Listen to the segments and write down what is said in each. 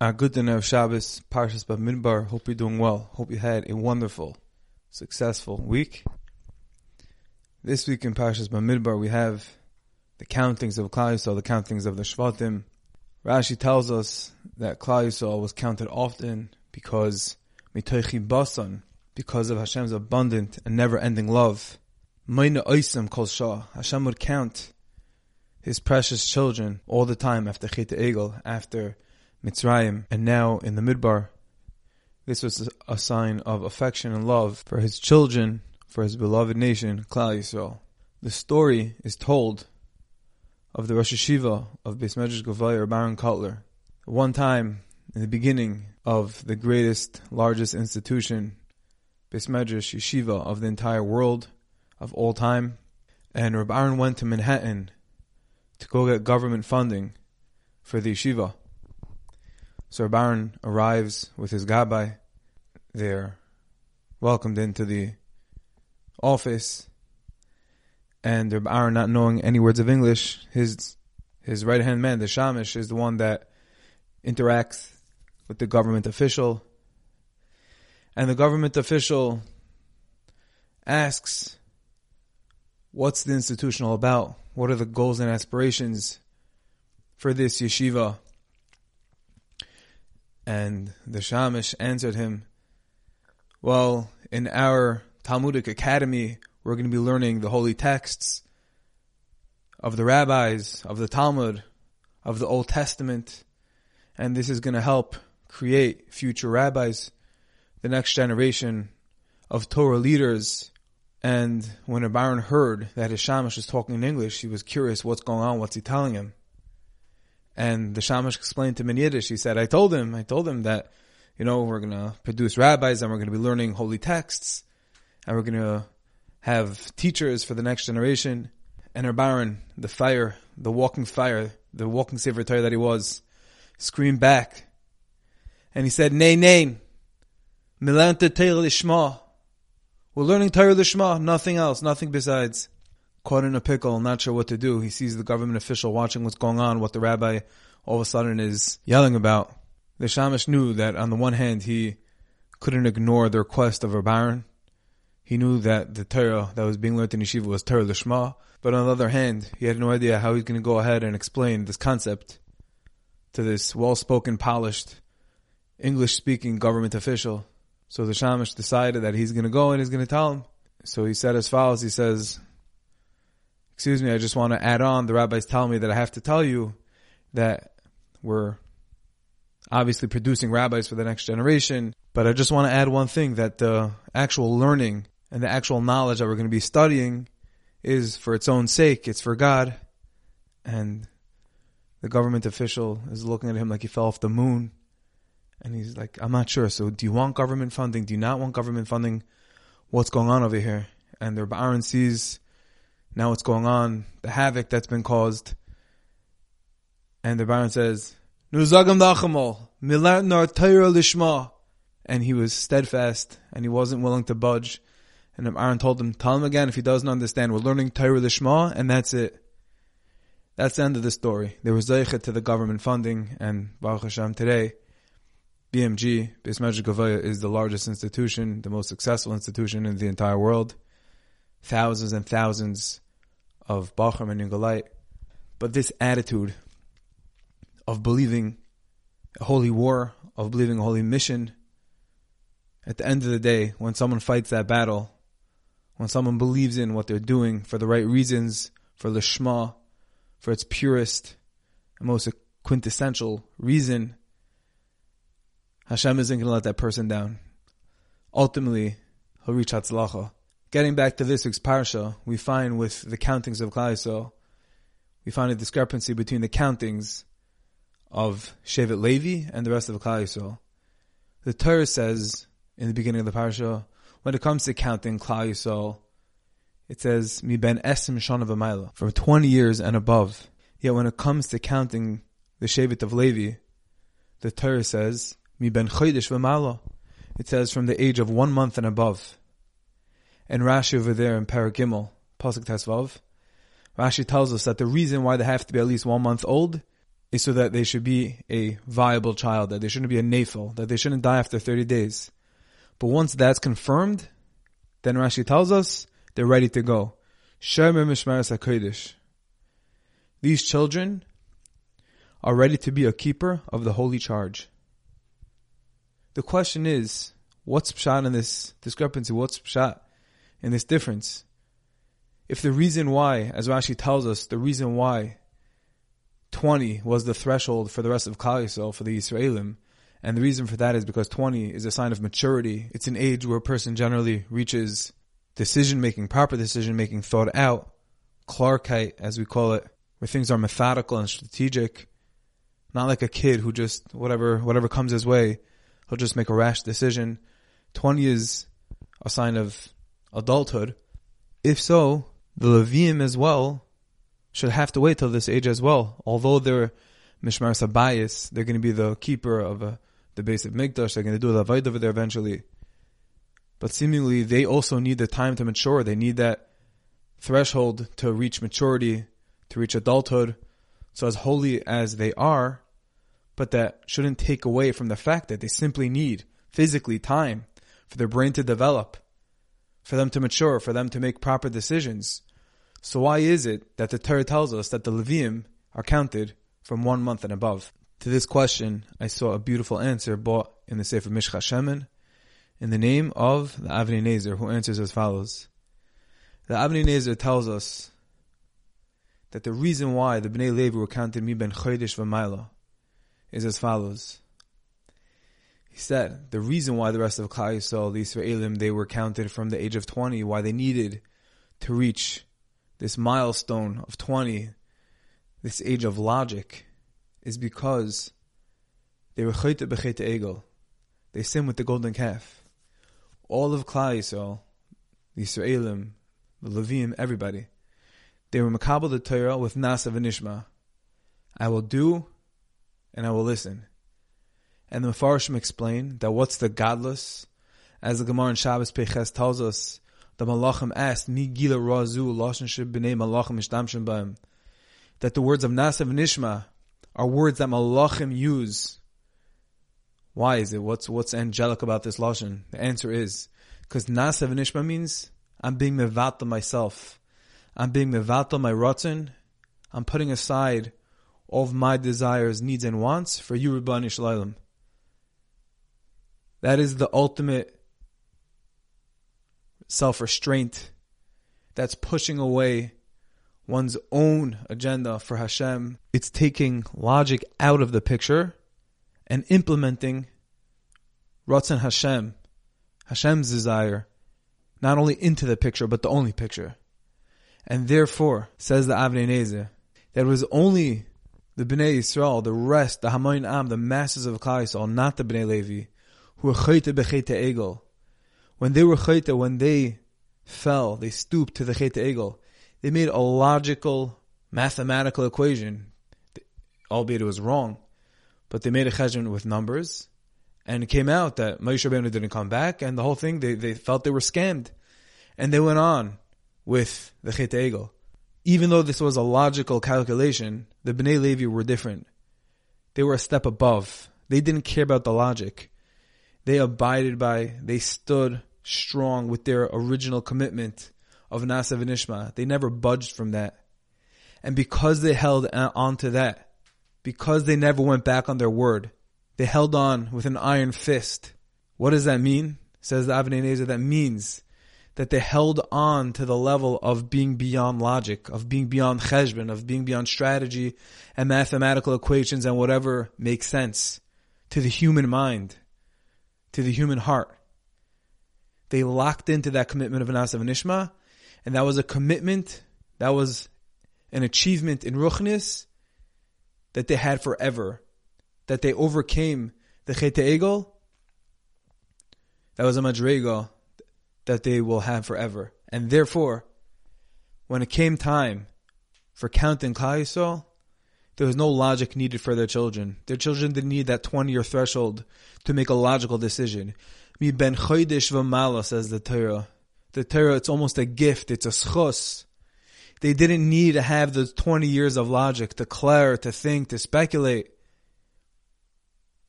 Our good dinner of Shabbos, Parshas Bamidbar. Hope you're doing well. Hope you had a wonderful, successful week. This week in Parshas Bamidbar, we have the countings of Klal Yisrael, the countings of the Shvatim. Rashi tells us that Klal Yisrael was counted often because mitoichi basan, because of Hashem's abundant and never-ending love. Mayna oisem kol shah. Hashem would count his precious children all the time after Chet Egel, after Mitzrayim, and now in the Midbar. This was a sign of affection and love for his children, for his beloved nation, Klal Yisrael. The story is told of the Rosh Hayeshiva of Beis Medrash Govoha, Baron Kotler. One time, in the beginning of the greatest, largest institution, Beis Medrash Yeshiva of the entire world, of all time, and Reb Aaron went to Manhattan to go get government funding for the yeshiva. So Reb Aaron arrives with his gabbai. They're welcomed into the office. And Reb Aaron, not knowing any words of English, his his right hand man, the shamish, is the one that interacts with the government official. And the government official asks, What's the institution all about? What are the goals and aspirations for this yeshiva? And the Shamish answered him, Well, in our Talmudic academy, we're going to be learning the holy texts of the rabbis, of the Talmud, of the Old Testament, and this is going to help create future rabbis, the next generation of Torah leaders. And when a baron heard that his shamash was talking in English, he was curious what's going on, what's he telling him. And the shamash explained to him in Yiddish. He said, I told him, I told him that, you know, we're going to produce rabbis and we're going to be learning holy texts and we're going to have teachers for the next generation. And her baron, the fire, the walking fire, the walking sefer Torah that he was, screamed back. And he said, Nay, nay, milanta Torah lishma. We're learning Torah lishma, nothing else, nothing besides caught in a pickle, not sure what to do. He sees the government official watching what's going on, what the rabbi all of a sudden is yelling about. The Shamish knew that on the one hand, he couldn't ignore the request of a baron. He knew that the Torah that was being learned in yeshiva was Torah Lishma, but on the other hand, he had no idea how he's going to go ahead and explain this concept to this well-spoken, polished, English-speaking government official. So the Shamish decided that he's going to go and he's going to tell him. So he said as follows, he says, excuse me, I just want to add on. The rabbis tell me that I have to tell you that we're obviously producing rabbis for the next generation. But I just want to add one thing that the actual learning and the actual knowledge that we're going to be studying is for its own sake. It's for God. And the government official is looking at him like he fell off the moon. And he's like, I'm not sure. So do you want government funding? Do you not want government funding? What's going on over here? And the Baron sees now what's going on, the havoc that's been caused. And the Baron says, Nuzagam lishma. And he was steadfast and he wasn't willing to budge. And Aaron told him, tell him again if he doesn't understand. We're learning Torah lishma and that's it. That's the end of the story. There was zeichet to the government funding and Baruch Hashem today, BMG, Beis Medrash Govoha, is the largest institution, the most successful institution in the entire world. Thousands and thousands of Bachram and Yungalite. But this attitude of believing a holy war, of believing a holy mission, at the end of the day, when someone fights that battle, when someone believes in what they're doing for the right reasons, for the Shema, for its purest and most quintessential reason, Hashem isn't going to let that person down. Ultimately, he'll reach Hatzlacha. Getting back to this week's parsha, we find with the countings of Klal Yisrael, we find a discrepancy between the countings of Shevet Levi and the rest of Klal Yisrael. The Torah says in the beginning of the parsha, when it comes to counting Klal Yisrael, it says mi ben esim shana v'mayla, from 20 years and above. Yet when it comes to counting the Shevet of Levi, the Torah says mi ben chodesh v'mayla. It says from the age of one month and above. And Rashi over there in Paragimel, Pasuk Tesvav, Rashi tells us that the reason why they have to be at least one month old is so that they should be a viable child, that they shouldn't be a nafel, that they shouldn't die after 30 days. But once that's confirmed, then Rashi tells us they're ready to go. These children are ready to be a keeper of the holy charge. The question is, what's pshat in this discrepancy? What's pshat in this difference? If the reason why, as Rashi tells us, the reason why 20 was the threshold for the rest of Klal Yisrael, for the Israelim, and the reason for that is because 20 is a sign of maturity. It's an age where a person generally reaches decision making, proper decision making, thought out, Clarkite, as we call it, where things are methodical and strategic. Not like a kid who just, whatever, whatever comes his way, he'll just make a rash decision. 20 is a sign of adulthood. If so, the Levim as well should have to wait till this age as well. Although they're Mishmar Sabayis, they're going to be the keeper of a the base of Mikdash. They're going to do the Avodah over there eventually. But seemingly, they also need the time to mature. They need that threshold to reach maturity, to reach adulthood. So as holy as they are, but that shouldn't take away from the fact that they simply need physically time for their brain to develop, for them to mature, for them to make proper decisions. So why is it that the Torah tells us that the Levium are counted from one month and above? To this question, I saw a beautiful answer brought in the Sefer Mishcha Shemen in the name of the Avnei Nezer, who answers as follows. The Avnei Nezer tells us that the reason why the Bnei Levi were counted mi ben chodesh v'mayla is as follows. He said the reason why the rest of Klal Yisrael, the Israelim, they were counted from the age of 20, why they needed to reach this milestone of 20, this age of logic, is because they were chayte b'chayte egel. They sin with the golden calf. All of Klal Yisrael, the Israelim, the Levim, everybody, they were makabel the Torah with nasa v'nishma. I will do, and I will listen. And the Mefarshim explain that what's the godless, as the Gemara in Shabbos Peches tells us, the Malachim asked, Mi gila razu Malachim. That the words of Nasa v'nishma are words that Malachim use. Why is it? What's what's angelic about this lashon? The answer is because Nasa v'nishma means I'm being mevatel myself. I'm being mevatel my rotten. I'm putting aside all of my desires, needs, and wants for you, Ribbono Shel Olam. That is the ultimate self restraint that's pushing away one's own agenda for Hashem. It's taking logic out of the picture and implementing Ratzon Hashem, Hashem's desire, not only into the picture, but the only picture. And therefore, says the Avnei Nezer, that it was only the Bnei Yisrael, the rest, the Hamoin Am, the masses of Klal Yisrael, not the Bnei Levi, who were chayte bechayte egel, when they were chayta, when they fell, they stooped to the chayta egel, they made a logical, mathematical equation, albeit it was wrong, but they made a cheshbon with numbers, and it came out that Moshe Rabbeinu didn't come back, and the whole thing, they, they felt they were scammed. And they went on with the chayta egel. Even though this was a logical calculation, the Bnei Levi were different. They were a step above. They didn't care about the logic. They abided by, they stood strong with their original commitment of Nasa V'Nishma. They never budged from that. And because they held on to that, because they never went back on their word, they held on with an iron fist. What does that mean? Says the Avnei Nezer, that means that they held on to the level of being beyond logic, of being beyond cheshbon, of being beyond strategy and mathematical equations and whatever makes sense to the human mind, to the human heart. They locked into that commitment of Anas of Nishma, and that was a commitment, that was an achievement in Ruchnis that they had forever, that they overcame the Chete Egel. That was a Madrego that they will have forever. And therefore, when it came time for counting Klal there was no logic needed for their children. Their children didn't need that 20 year threshold to make a logical decision. Mi ben chodesh v'mala, says the Torah. The Torah, it's almost a gift. It's a schos. They didn't need to have the 20 years of logic, to declare, to think, to speculate,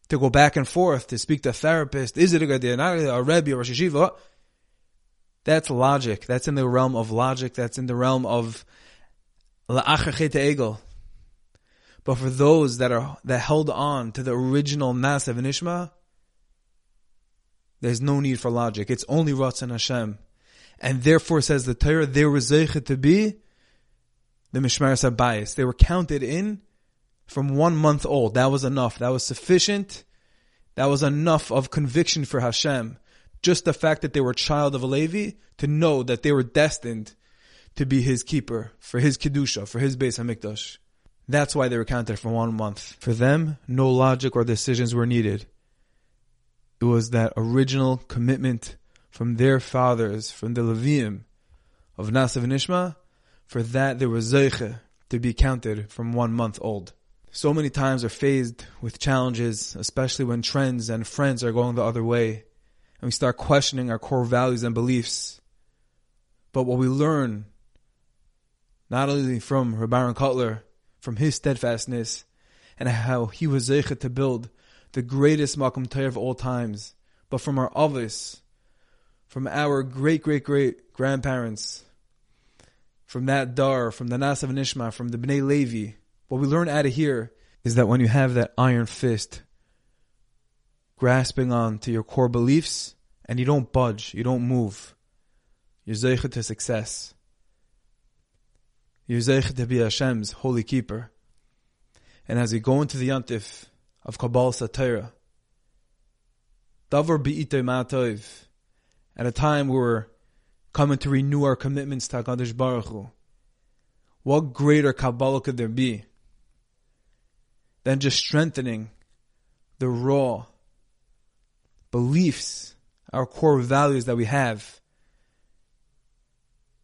to go back and forth, to speak to a therapist. Is it a good idea? Not a Rebbe or a Shiva. That's logic. That's in the realm of logic. That's in the realm of egel. But for those that are that held on to the original Nasav and Ishma, there's no need for logic. It's only Ratzon Hashem. And therefore, says the Torah, they were zeichet to be the Mishmaris Abayis. They were counted in from one month old. That was enough. That was sufficient. That was enough of conviction for Hashem. Just the fact that they were child of a Levi to know that they were destined to be his keeper, for his Kedusha, for his Beis HaMikdash. That's why they were counted for one month. For them, no logic or decisions were needed. It was that original commitment from their fathers, from the Levium of Nasav and Ishma, for that there was Zeiche to be counted from one month old. So many times are faced with challenges, especially when trends and friends are going the other way, and we start questioning our core values and beliefs. But what we learn, not only from Rabbi Kotler, from his steadfastness, and how he was Zeiche to build the greatest Makom Torah of all times, but from our Avis, from our great great great grandparents, from that Dar, from the Nasav and Ishma, from the Bnei Levi. What we learn out of here is that when you have that iron fist grasping on to your core beliefs and you don't budge, you don't move, you're zeichet to success. You're zeichet to be Hashem's holy keeper. And as we go into the Yantif, of Kabbalah Satira. Davar bi'ite ma'atov. At a time where we're coming to renew our commitments to HaKadosh Baruch Hu. What greater Kabbalah could there be than just strengthening the raw beliefs, our core values that we have,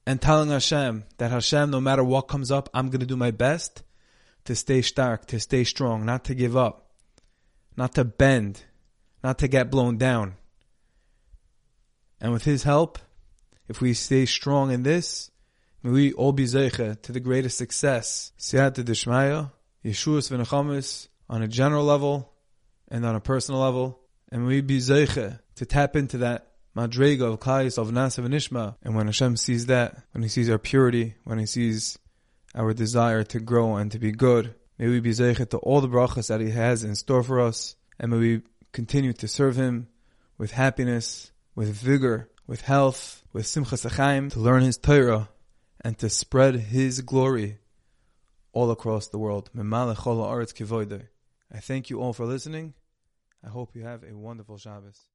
and telling Hashem that Hashem, no matter what comes up, I'm going to do my best to stay stark, to stay strong, not to give up not to bend, not to get blown down. And with His help, if we stay strong in this, may we all be zeicha to the greatest success. Siyata Dishmaya, Yeshua's v'nechamis, on a general level and on a personal level. And may we be zeicha to tap into that madrega of Klais of Nasa and. And when Hashem sees that, when He sees our purity, when He sees our desire to grow and to be good, May we be zeichet to all the brachas that He has in store for us, and may we continue to serve Him with happiness, with vigor, with health, with simchas achaim, to learn His Torah, and to spread His glory all across the world. I thank you all for listening. I hope you have a wonderful Shabbos.